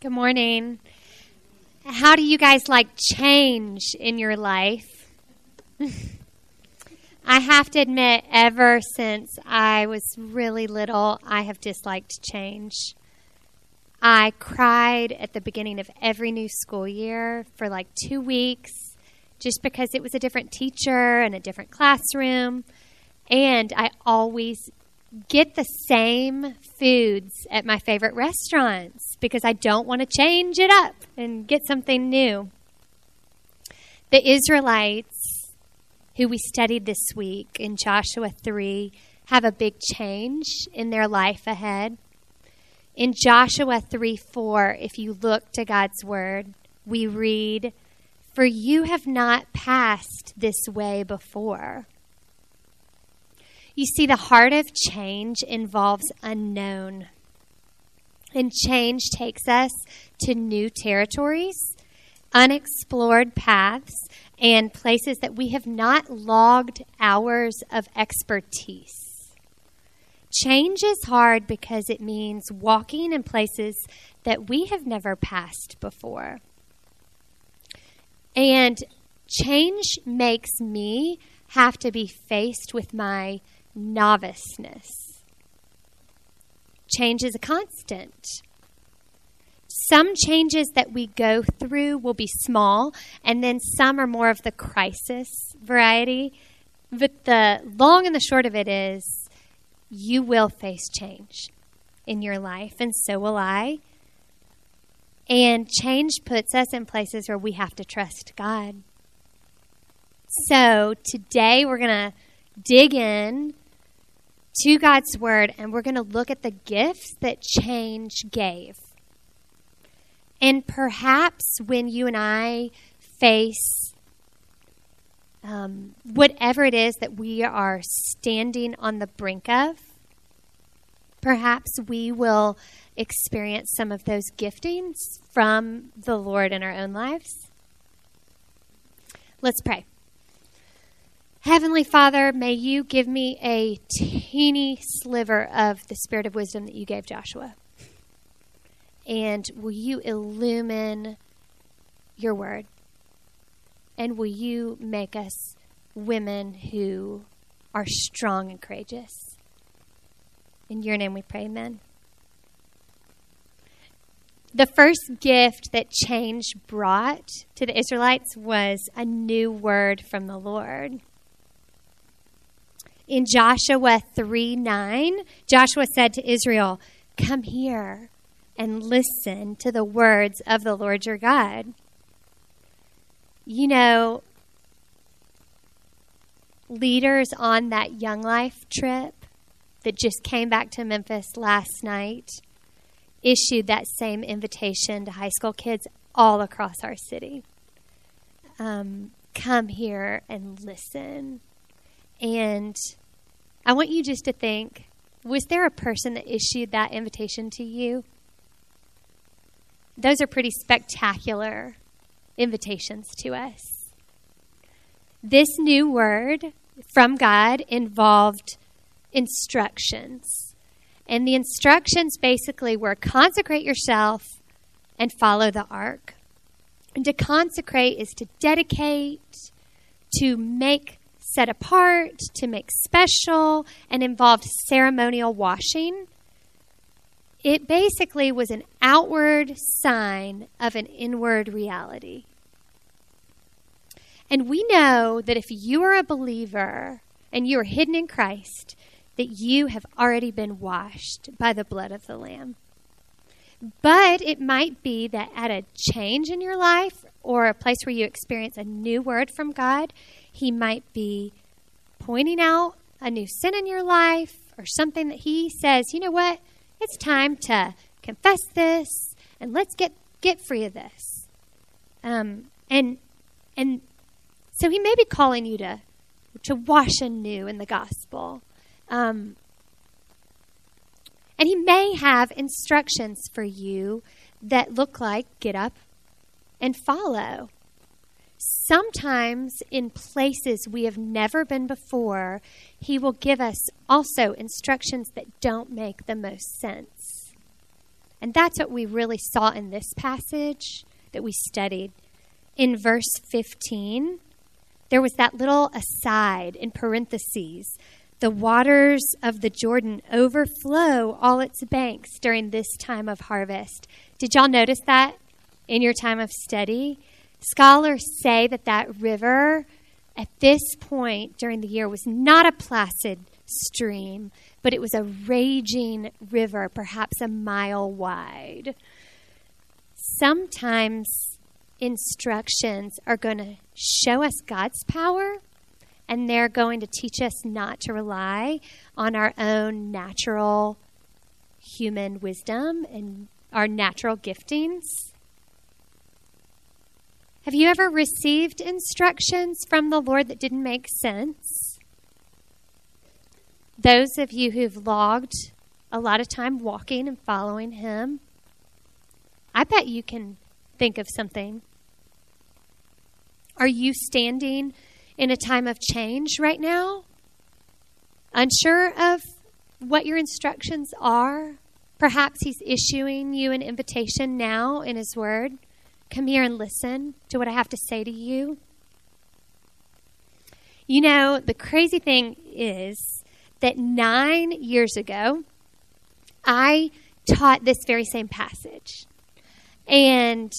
Good morning. How do you guys like change in your life? I have to admit, ever since I was really little, I have disliked change. I cried at the beginning of every new school year for like two weeks just because it was a different teacher and a different classroom. And I always get the same foods at my favorite restaurants because I don't want to change it up and get something new. The Israelites, who we studied this week in Joshua 3, have a big change in their life ahead. In Joshua 3 4, if you look to God's word, we read, For you have not passed this way before. You see, the heart of change involves unknown. And change takes us to new territories, unexplored paths, and places that we have not logged hours of expertise. Change is hard because it means walking in places that we have never passed before. And change makes me have to be faced with my noviceness. Change is a constant. Some changes that we go through will be small, and then some are more of the crisis variety. But the long and the short of it is, you will face change in your life, and so will I. And change puts us in places where we have to trust God. So today we're going to dig in to God's Word and we're going to look at the gifts that change gave. And perhaps when you and I face um, whatever it is that we are standing on the brink of, perhaps we will experience some of those giftings from the Lord in our own lives. Let's pray. Heavenly Father, may you give me a teeny sliver of the spirit of wisdom that you gave Joshua. And will you illumine your word? And will you make us women who are strong and courageous? In your name we pray, amen. The first gift that change brought to the Israelites was a new word from the Lord in Joshua 3 9, Joshua said to Israel, Come here and listen to the words of the Lord your God. You know, leaders on that Young Life trip that just came back to Memphis last night issued that same invitation to high school kids all across our city. Um, come here and listen. And I want you just to think was there a person that issued that invitation to you? Those are pretty spectacular invitations to us. This new word from God involved instructions. And the instructions basically were consecrate yourself and follow the ark. And to consecrate is to dedicate, to make set apart, to make special, and involved ceremonial washing. It basically was an outward sign of an inward reality. And we know that if you are a believer and you are hidden in Christ, that you have already been washed by the blood of the Lamb. But it might be that at a change in your life or a place where you experience a new word from God, he might be pointing out a new sin in your life or something that He says, you know what? It's time to confess this and let's get, get free of this. Um, and, and so He may be calling you to, to wash anew in the gospel. Um, and He may have instructions for you that look like get up and follow sometimes in places we have never been before, He will give us also instructions that don't make the most sense. And that's what we really saw in this passage that we studied. In verse 15, there was that little aside in parentheses. The waters of the Jordan overflow all its banks during this time of harvest. Did y'all notice that in your time of study? Scholars say that that river at this point during the year was not a placid stream, but it was a raging river, perhaps a mile wide. Sometimes instructions are going to show us God's power, and they're going to teach us not to rely on our own natural human wisdom and our natural giftings. Have you ever received instructions from the Lord that didn't make sense? Those of you who've logged a lot of time walking and following Him, I bet you can think of something. Are you standing in a time of change right now? Unsure of what your instructions are? Perhaps He's issuing you an invitation now in His Word. Come here and listen to what I have to say to you. You know, the crazy thing is that nine years ago, I taught this very same passage. And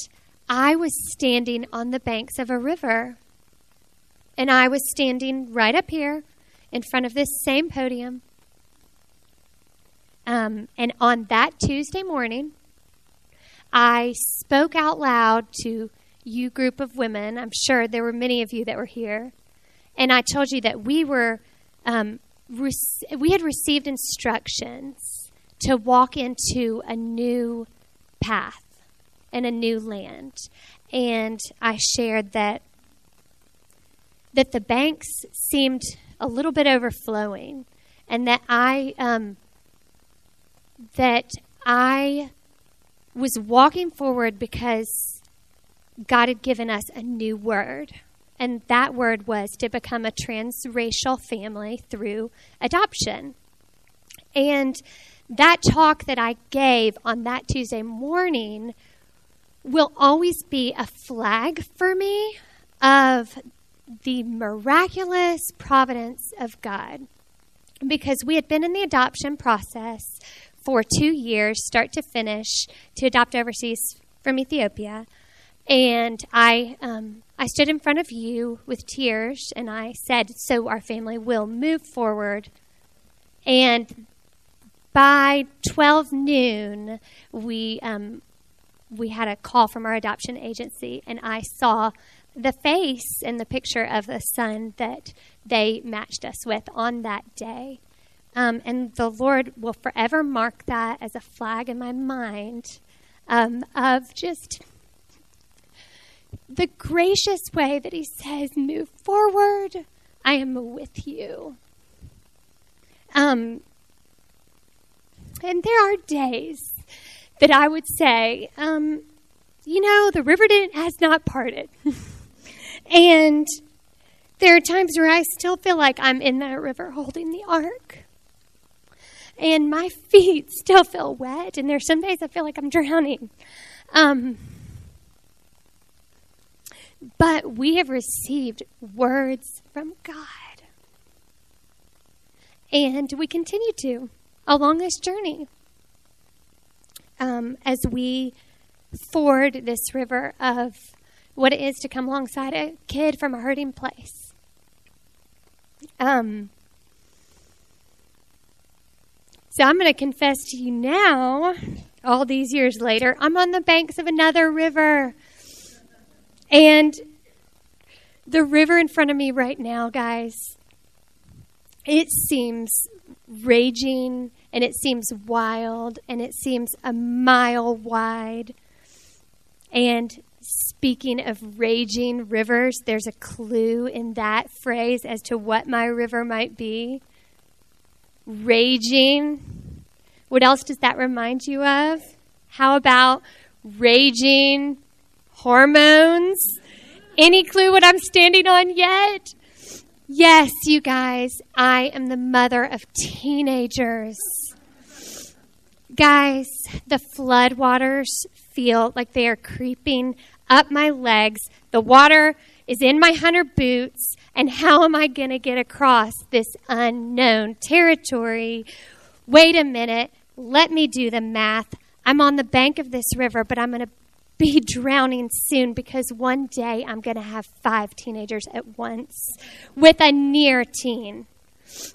I was standing on the banks of a river. And I was standing right up here in front of this same podium. Um, and on that Tuesday morning, I spoke out loud to you group of women. I'm sure there were many of you that were here. And I told you that we were um, rec- we had received instructions to walk into a new path and a new land. And I shared that that the banks seemed a little bit overflowing, and that I um, that I was walking forward because God had given us a new word. And that word was to become a transracial family through adoption. And that talk that I gave on that Tuesday morning will always be a flag for me of the miraculous providence of God. Because we had been in the adoption process for two years, start to finish, to adopt overseas from Ethiopia. And I, um, I stood in front of you with tears and I said, So our family will move forward. And by 12 noon, we, um, we had a call from our adoption agency, and I saw the face and the picture of the son that they matched us with on that day. Um, and the Lord will forever mark that as a flag in my mind um, of just the gracious way that He says, Move forward. I am with you. Um, and there are days that I would say, um, you know, the river didn't, has not parted. and there are times where I still feel like I'm in that river holding the ark and my feet still feel wet, and there's some days I feel like I'm drowning. Um, but we have received words from God. And we continue to along this journey um, as we ford this river of what it is to come alongside a kid from a hurting place. Um, so I'm going to confess to you now, all these years later, I'm on the banks of another river. And the river in front of me right now, guys, it seems raging and it seems wild and it seems a mile wide. And speaking of raging rivers, there's a clue in that phrase as to what my river might be raging. What else does that remind you of? How about raging hormones? Any clue what I'm standing on yet? Yes, you guys, I am the mother of teenagers. Guys, the floodwaters feel like they are creeping up my legs. The water is in my hunter boots. And how am I going to get across this unknown territory? Wait a minute. Let me do the math. I'm on the bank of this river, but I'm going to be drowning soon because one day I'm going to have five teenagers at once with a near teen.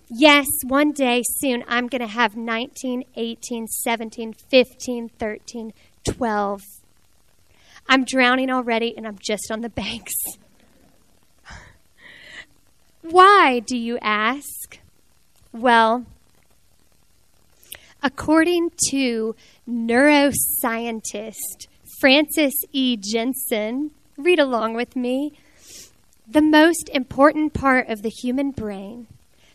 Yes, one day soon I'm going to have 19, 18, 17, 15, 13, 12. I'm drowning already and I'm just on the banks. Why, do you ask? Well, according to neuroscientist Frances E. Jensen, read along with me. The most important part of the human brain,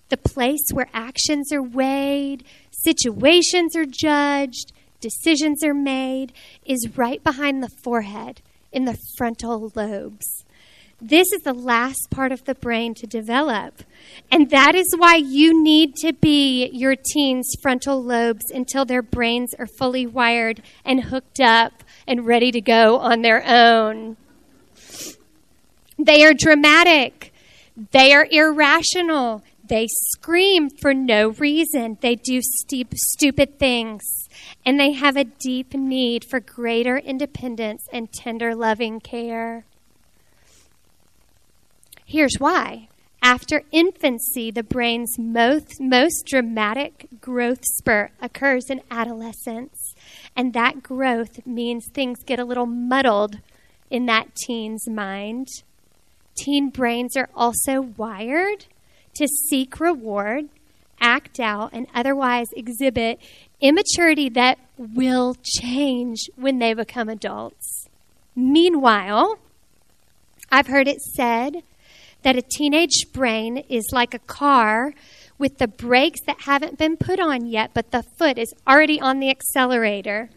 the place where actions are weighed, situations are judged, decisions are made, is right behind the forehead in the frontal lobes. This is the last part of the brain to develop. And that is why you need to be your teen's frontal lobes until their brains are fully wired and hooked up and ready to go on their own. They are dramatic. They are irrational. They scream for no reason. They do stupid things. And they have a deep need for greater independence and tender, loving care. Here's why. After infancy, the brain's most, most dramatic growth spurt occurs in adolescence. And that growth means things get a little muddled in that teen's mind. Teen brains are also wired to seek reward, act out, and otherwise exhibit immaturity that will change when they become adults. Meanwhile, I've heard it said that a teenage brain is like a car with the brakes that haven't been put on yet, but the foot is already on the accelerator.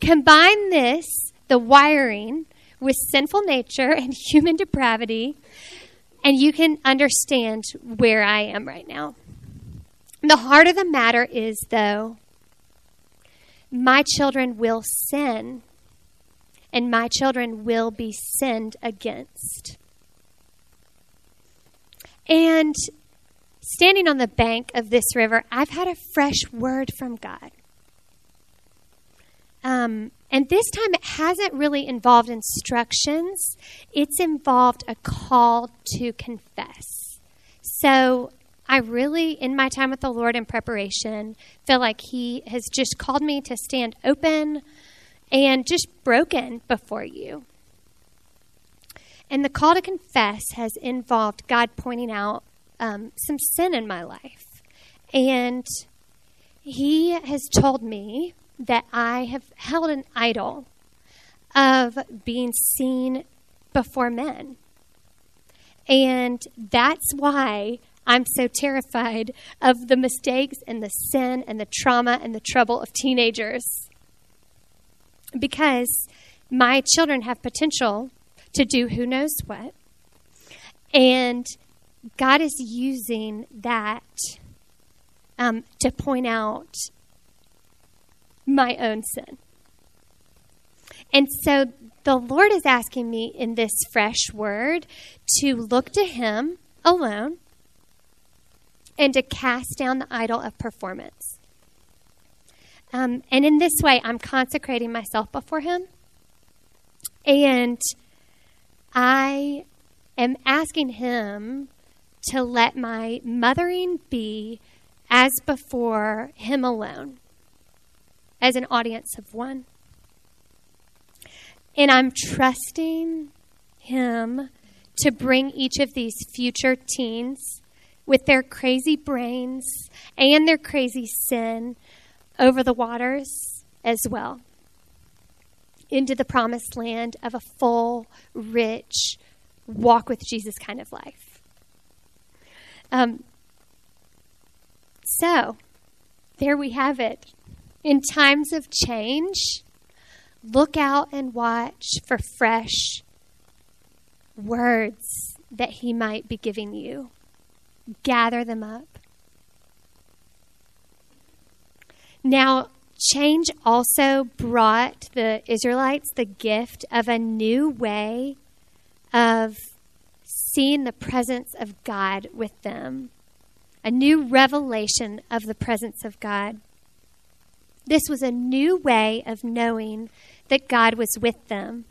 Combine this, the wiring, with sinful nature and human depravity, and you can understand where I am right now. The heart of the matter is, though, my children will sin, and my children will be sinned against. And standing on the bank of this river, I've had a fresh word from God. Um, and this time it hasn't really involved instructions, it's involved a call to confess. So I really, in my time with the Lord in preparation, feel like He has just called me to stand open and just broken before you. And the call to confess has involved God pointing out um, some sin in my life. And He has told me that I have held an idol of being seen before men. And that's why I'm so terrified of the mistakes and the sin and the trauma and the trouble of teenagers. Because my children have potential to do who knows what. And God is using that um, to point out my own sin. And so the Lord is asking me in this fresh word to look to Him alone and to cast down the idol of performance. Um, and in this way, I'm consecrating myself before Him. And I am asking Him to let my mothering be as before Him alone, as an audience of one. And I'm trusting Him to bring each of these future teens with their crazy brains and their crazy sin over the waters as well into the promised land of a full, rich, walk with Jesus kind of life. Um, so, there we have it. In times of change, look out and watch for fresh words that He might be giving you. Gather them up. Now, Change also brought the Israelites the gift of a new way of seeing the presence of God with them, a new revelation of the presence of God. This was a new way of knowing that God was with them.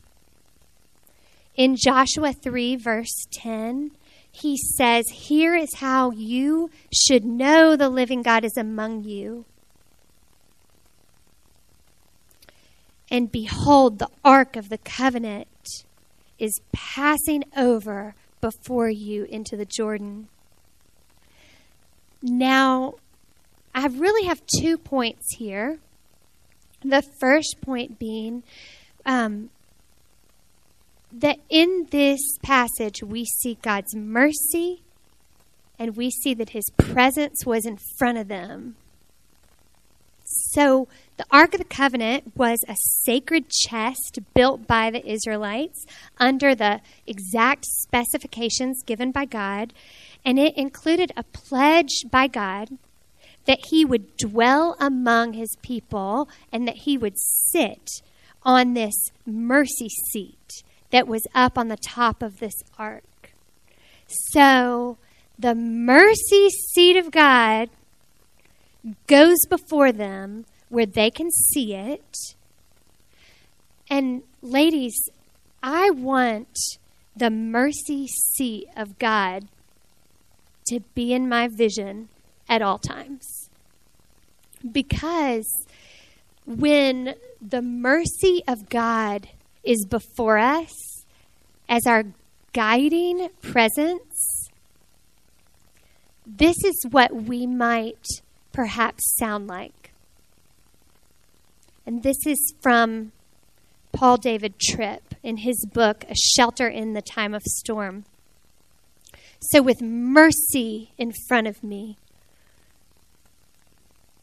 In Joshua 3, verse 10, he says, Here is how you should know the living God is among you. And behold, the ark of the covenant is passing over before you into the Jordan. Now, I really have two points here. The first point being um, that in this passage we see God's mercy and we see that his presence was in front of them. So, the Ark of the Covenant was a sacred chest built by the Israelites under the exact specifications given by God, and it included a pledge by God that he would dwell among his people and that he would sit on this mercy seat that was up on the top of this ark. So, the mercy seat of God goes before them where they can see it. And ladies, I want the mercy seat of God to be in my vision at all times. Because when the mercy of God is before us as our guiding presence, this is what we might perhaps sound like. And this is from Paul David Tripp in his book, A Shelter in the Time of Storm. So, with mercy in front of me,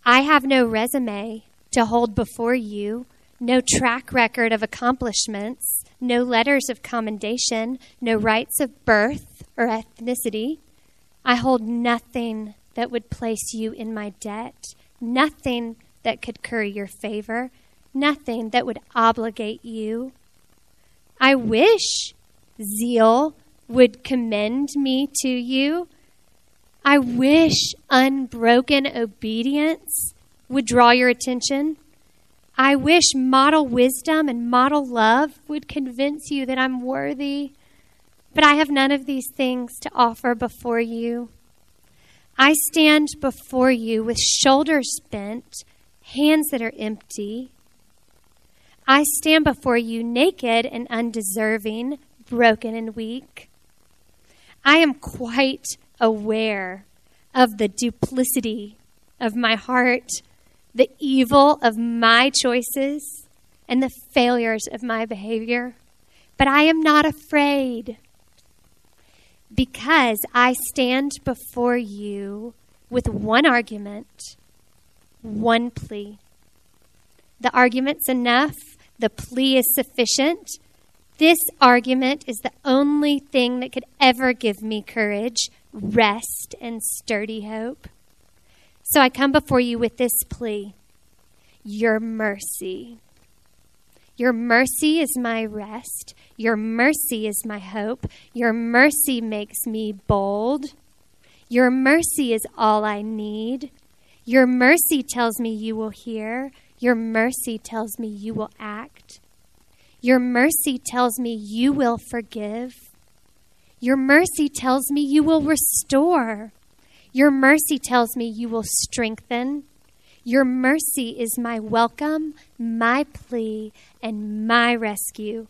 I have no resume to hold before you, no track record of accomplishments, no letters of commendation, no rights of birth or ethnicity. I hold nothing that would place you in my debt, nothing that could curry your favor, nothing that would obligate you. I wish zeal would commend me to you. I wish unbroken obedience would draw your attention. I wish model wisdom and model love would convince you that I'm worthy. But I have none of these things to offer before you. I stand before you with shoulders bent hands that are empty. I stand before you naked and undeserving, broken and weak. I am quite aware of the duplicity of my heart, the evil of my choices, and the failures of my behavior. But I am not afraid because I stand before you with one argument one plea. The argument's enough, the plea is sufficient. This argument is the only thing that could ever give me courage, rest, and sturdy hope. So I come before you with this plea Your mercy. Your mercy is my rest. Your mercy is my hope. Your mercy makes me bold. Your mercy is all I need. Your mercy tells me you will hear. Your mercy tells me you will act. Your mercy tells me you will forgive. Your mercy tells me you will restore. Your mercy tells me you will strengthen. Your mercy is my welcome, my plea, and my rescue.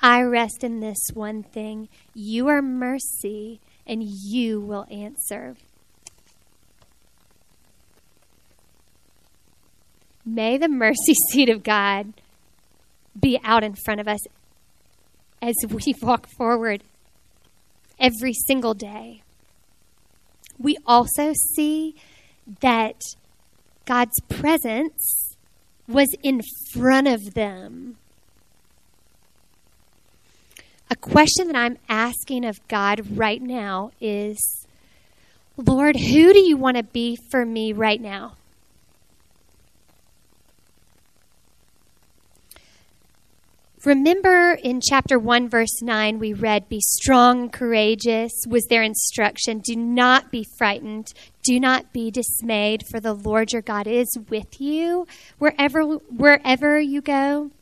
I rest in this one thing you are mercy, and you will answer. May the mercy seat of God be out in front of us as we walk forward every single day. We also see that God's presence was in front of them. A question that I'm asking of God right now is Lord, who do you want to be for me right now? Remember in chapter 1, verse 9, we read, Be strong, courageous, was their instruction. Do not be frightened. Do not be dismayed, for the Lord your God is with you wherever, wherever you go.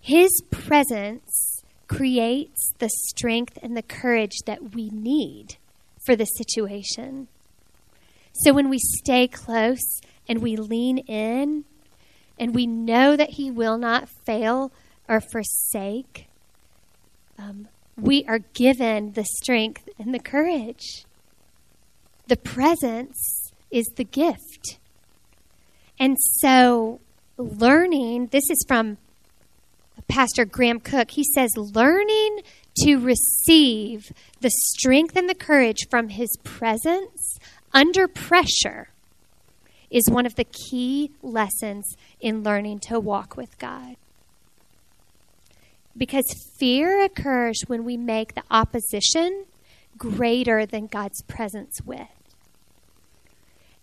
His presence creates the strength and the courage that we need for the situation. So when we stay close and we lean in, and we know that He will not fail or forsake, um, we are given the strength and the courage. The presence is the gift. And so, learning, this is from Pastor Graham Cooke. He says, learning to receive the strength and the courage from his presence under pressure is one of the key lessons in learning to walk with God. Because fear occurs when we make the opposition greater than God's presence with.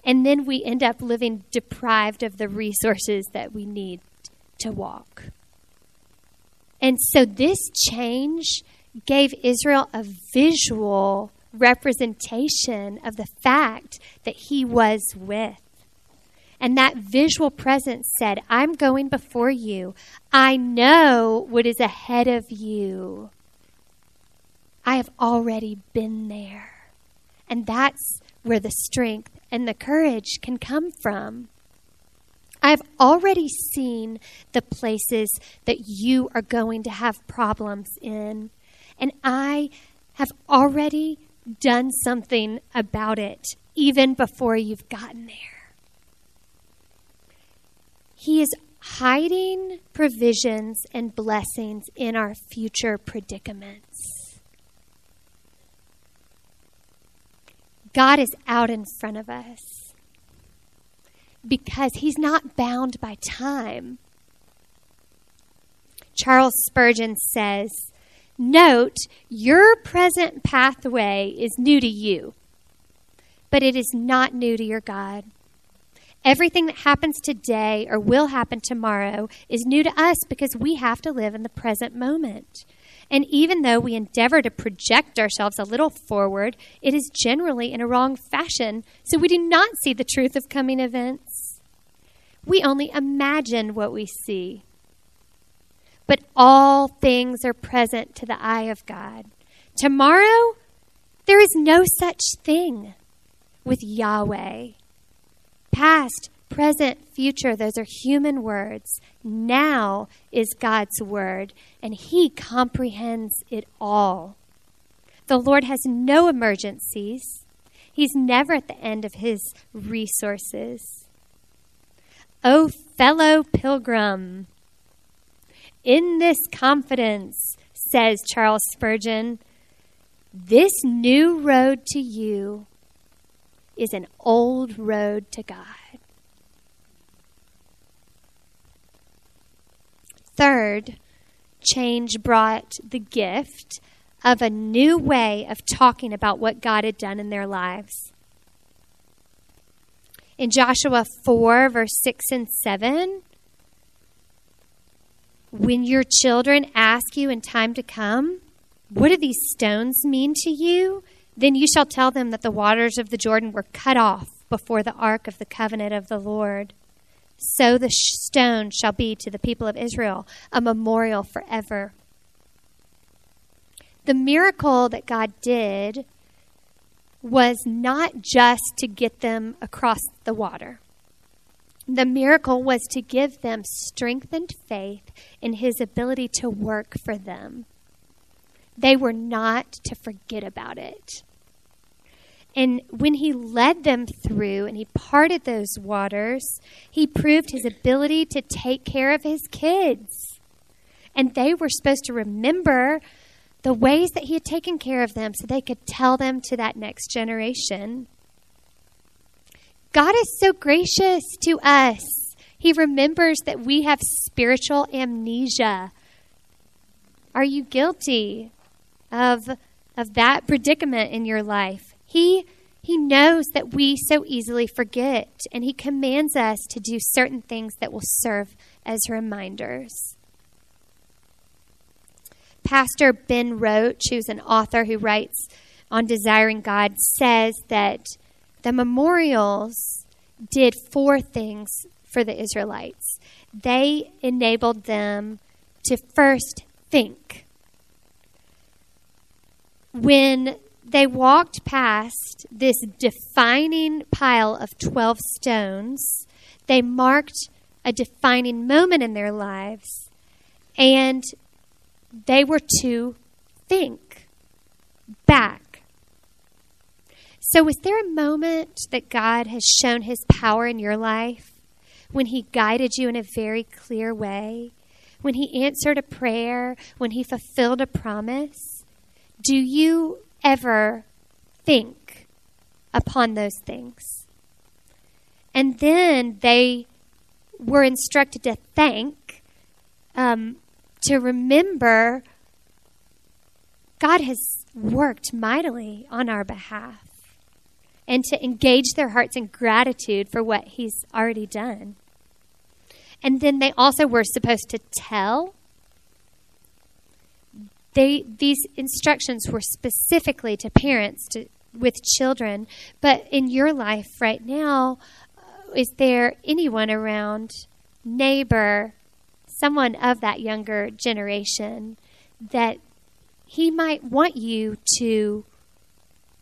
And then we end up living deprived of the resources that we need to walk. And so this change gave Israel a visual representation of the fact that he was with. And that visual presence said, I'm going before you. I know what is ahead of you. I have already been there. And that's where the strength and the courage can come from. I've already seen the places that you are going to have problems in. And I have already done something about it even before you've gotten there. He is hiding provisions and blessings in our future predicaments. God is out in front of us because he's not bound by time. Charles Spurgeon says, Note, your present pathway is new to you, but it is not new to your God. Everything that happens today or will happen tomorrow is new to us because we have to live in the present moment. And even though we endeavor to project ourselves a little forward, it is generally in a wrong fashion, so we do not see the truth of coming events. We only imagine what we see. But all things are present to the eye of God. Tomorrow, there is no such thing with Yahweh. Past, present, future, those are human words. Now is God's word, and He comprehends it all. The Lord has no emergencies, He's never at the end of His resources. O fellow pilgrim, in this confidence, says Charles Spurgeon, this new road to you is an old road to God. Third, change brought the gift of a new way of talking about what God had done in their lives. In Joshua 4, verse 6 and 7, when your children ask you in time to come, What do these stones mean to you? Then you shall tell them that the waters of the Jordan were cut off before the ark of the covenant of the Lord. So the stone shall be to the people of Israel a memorial forever. The miracle that God did was not just to get them across the water. The miracle was to give them strengthened faith in his ability to work for them. They were not to forget about it. And when he led them through and he parted those waters, he proved his ability to take care of his kids. And they were supposed to remember the ways that he had taken care of them so they could tell them to that next generation. God is so gracious to us. He remembers that we have spiritual amnesia. Are you guilty of, of that predicament in your life? He he knows that we so easily forget, and He commands us to do certain things that will serve as reminders. Pastor Ben Roach, who's an author who writes on Desiring God, says that the memorials did four things for the Israelites. They enabled them to first think. When they walked past this defining pile of 12 stones, they marked a defining moment in their lives, and they were to think back. So, was there a moment that God has shown his power in your life when he guided you in a very clear way? When he answered a prayer? When he fulfilled a promise? Do you ever think upon those things? And then they were instructed to thank, um, to remember God has worked mightily on our behalf, and to engage their hearts in gratitude for what He's already done. And then they also were supposed to tell. They, these instructions were specifically to parents to, with children, but in your life right now, uh, is there anyone around, neighbor, someone of that younger generation, that he might want you to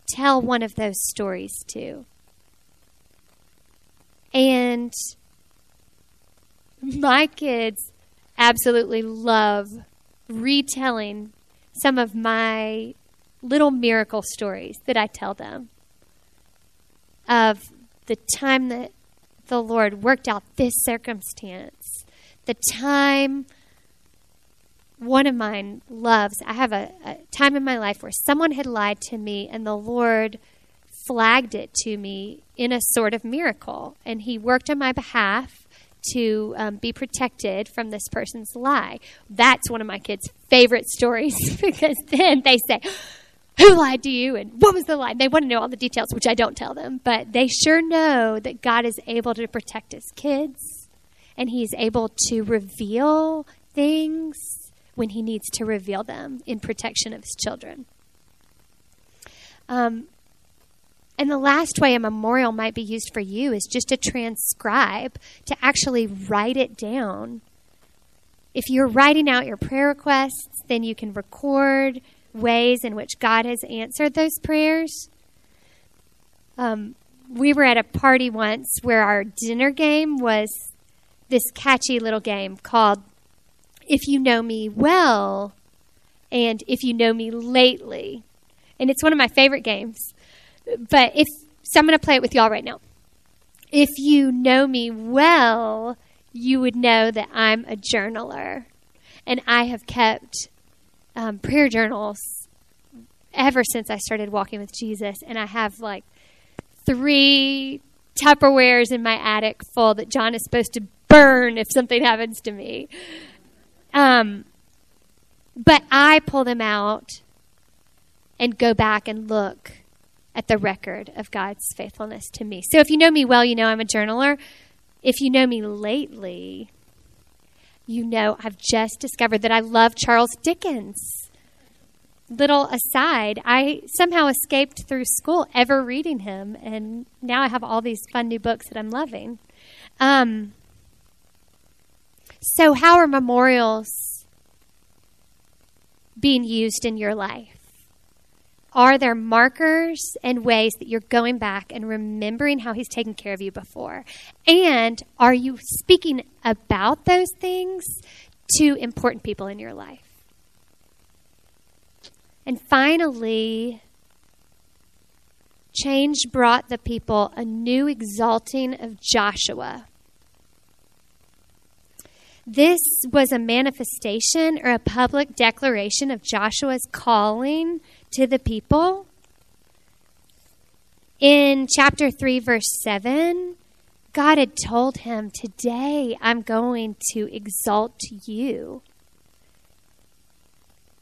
tell one of those stories to? And my kids absolutely love retelling some of my little miracle stories that I tell them of the time that the Lord worked out this circumstance. The time one of mine loves, I have a, a, time in my life where someone had lied to me and the Lord flagged it to me in a sort of miracle. And He worked on my behalf to um, be protected from this person's lie. That's one of my kids' favorite stories because then they say, who lied to you and what was the lie? They want to know all the details, which I don't tell them, but they sure know that God is able to protect his kids and he's able to reveal things when he needs to reveal them in protection of his children. Um, and the last way a memorial might be used for you is just to transcribe, to actually write it down. If you're writing out your prayer requests, then you can record ways in which God has answered those prayers. Um, we were at a party once where our dinner game was this catchy little game called If You Know Me Well and If You Know Me Lately. And it's one of my favorite games. But if so I'm going to play it with y'all right now. If you know me well, you would know that I'm a journaler. And I have kept um, prayer journals ever since I started walking with Jesus, and I have like three Tupperwares in my attic full that John is supposed to burn if something happens to me. Um, but I pull them out and go back and look at the record of God's faithfulness to me. So if you know me well, you know I'm a journaler. If you know me lately, you know I've just discovered that I love Charles Dickens. Little aside, I somehow escaped through school ever reading him, and now I have all these fun new books that I'm loving. Um, so, how are memorials being used in your life? Are there markers and ways that you're going back and remembering how He's taken care of you before? And are you speaking about those things to important people in your life? And finally, change brought the people a new exalting of Joshua. This was a manifestation or a public declaration of Joshua's calling to the people. In chapter 3, verse 7, God had told him, Today I'm going to exalt you.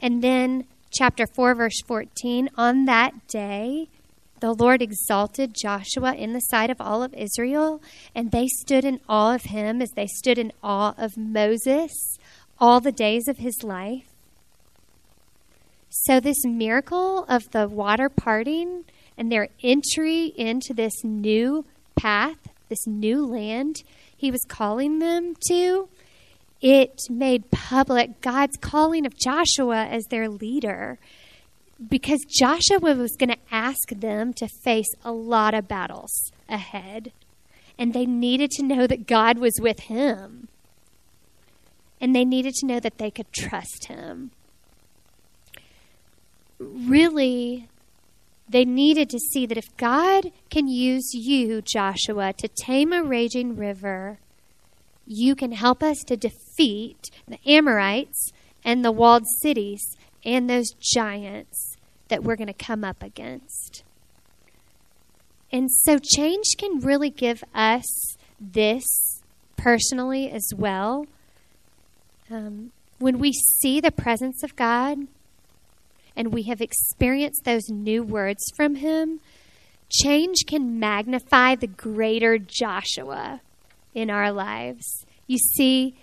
And then, chapter 4, verse 14, on that day, the Lord exalted Joshua in the sight of all of Israel, and they stood in awe of him as they stood in awe of Moses all the days of his life. So, this miracle of the water parting and their entry into this new path, this new land he was calling them to, it made public God's calling of Joshua as their leader because Joshua was going to ask them to face a lot of battles ahead. And they needed to know that God was with him. And they needed to know that they could trust him. Really, they needed to see that if God can use you, Joshua, to tame a raging river, you can help us to defeat the Amorites and the walled cities and those giants that we're going to come up against. And so change can really give us this personally as well. Um, when we see the presence of God and we have experienced those new words from Him, change can magnify the greater Joshua in our lives. You see,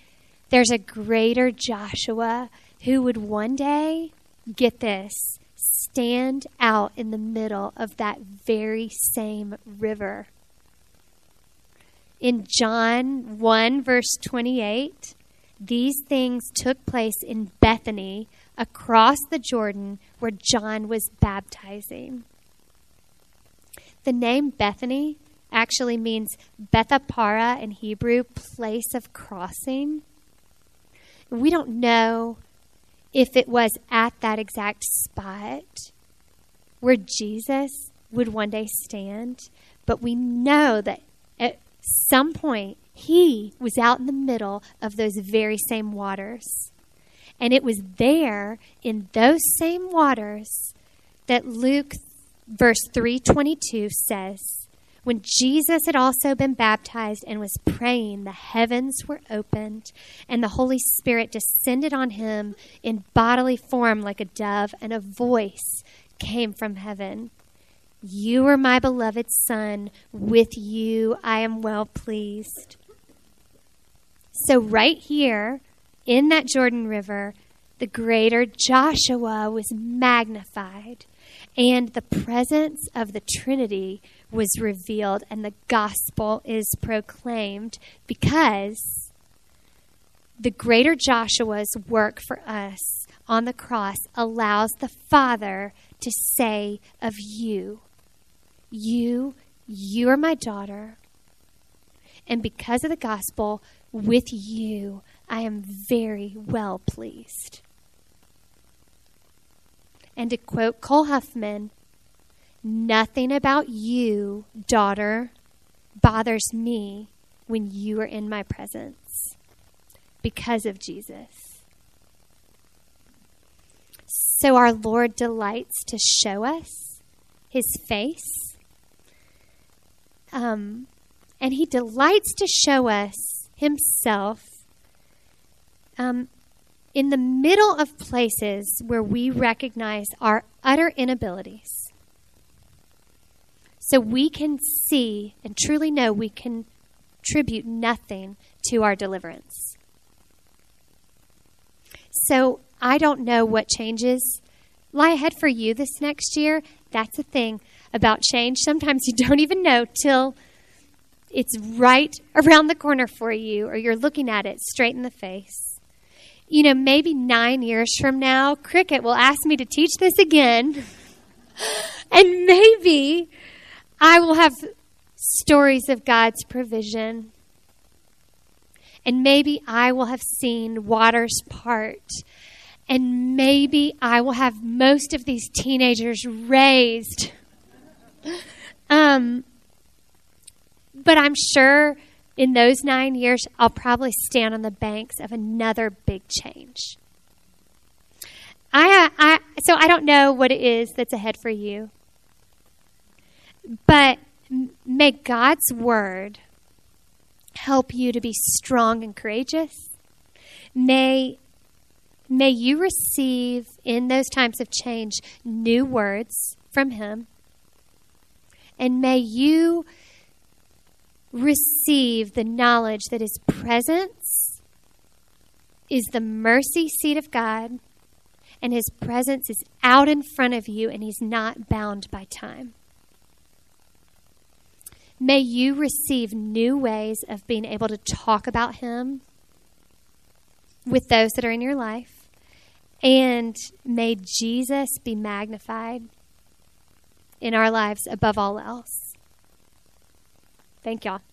there's a greater Joshua who would one day, get this, stand out in the middle of that very same river. In John 1, verse 28, these things took place in Bethany across the Jordan where John was baptizing. The name Bethany actually means Bethabara in Hebrew, place of crossing. We don't know if it was at that exact spot where Jesus would one day stand, but we know that at some point he was out in the middle of those very same waters. And it was there in those same waters that Luke verse 322 says when Jesus had also been baptized and was praying, the heavens were opened, and the Holy Spirit descended on him in bodily form like a dove, and a voice came from heaven You are my beloved Son, with you I am well pleased. So, right here in that Jordan River, the greater Joshua was magnified, and the presence of the Trinity was revealed and the gospel is proclaimed because the greater Joshua's work for us on the cross allows the Father to say of you, You, you are my daughter. And because of the gospel, with you, I am very well pleased. And to quote Cole Huffman, Nothing about you, daughter, bothers me when you are in my presence because of Jesus. So our Lord delights to show us his face. Um, and he delights to show us himself um, in the middle of places where we recognize our utter inabilities so we can see and truly know we can contribute nothing to our deliverance. So I don't know what changes lie ahead for you this next year. That's the thing about change. Sometimes you don't even know till it's right around the corner for you or you're looking at it straight in the face. You know, maybe nine years from now, Cricket will ask me to teach this again. and maybe I will have stories of God's provision. And maybe I will have seen waters part. And maybe I will have most of these teenagers raised. Um, but I'm sure in those nine years, I'll probably stand on the banks of another big change. I, I, so I don't know what it is that's ahead for you. But may God's word help you to be strong and courageous. May may you receive in those times of change new words from him. And may you receive the knowledge that His presence is the mercy seat of God, and His presence is out in front of you, and He's not bound by time. May you receive new ways of being able to talk about Him with those that are in your life. And may Jesus be magnified in our lives above all else. Thank y'all.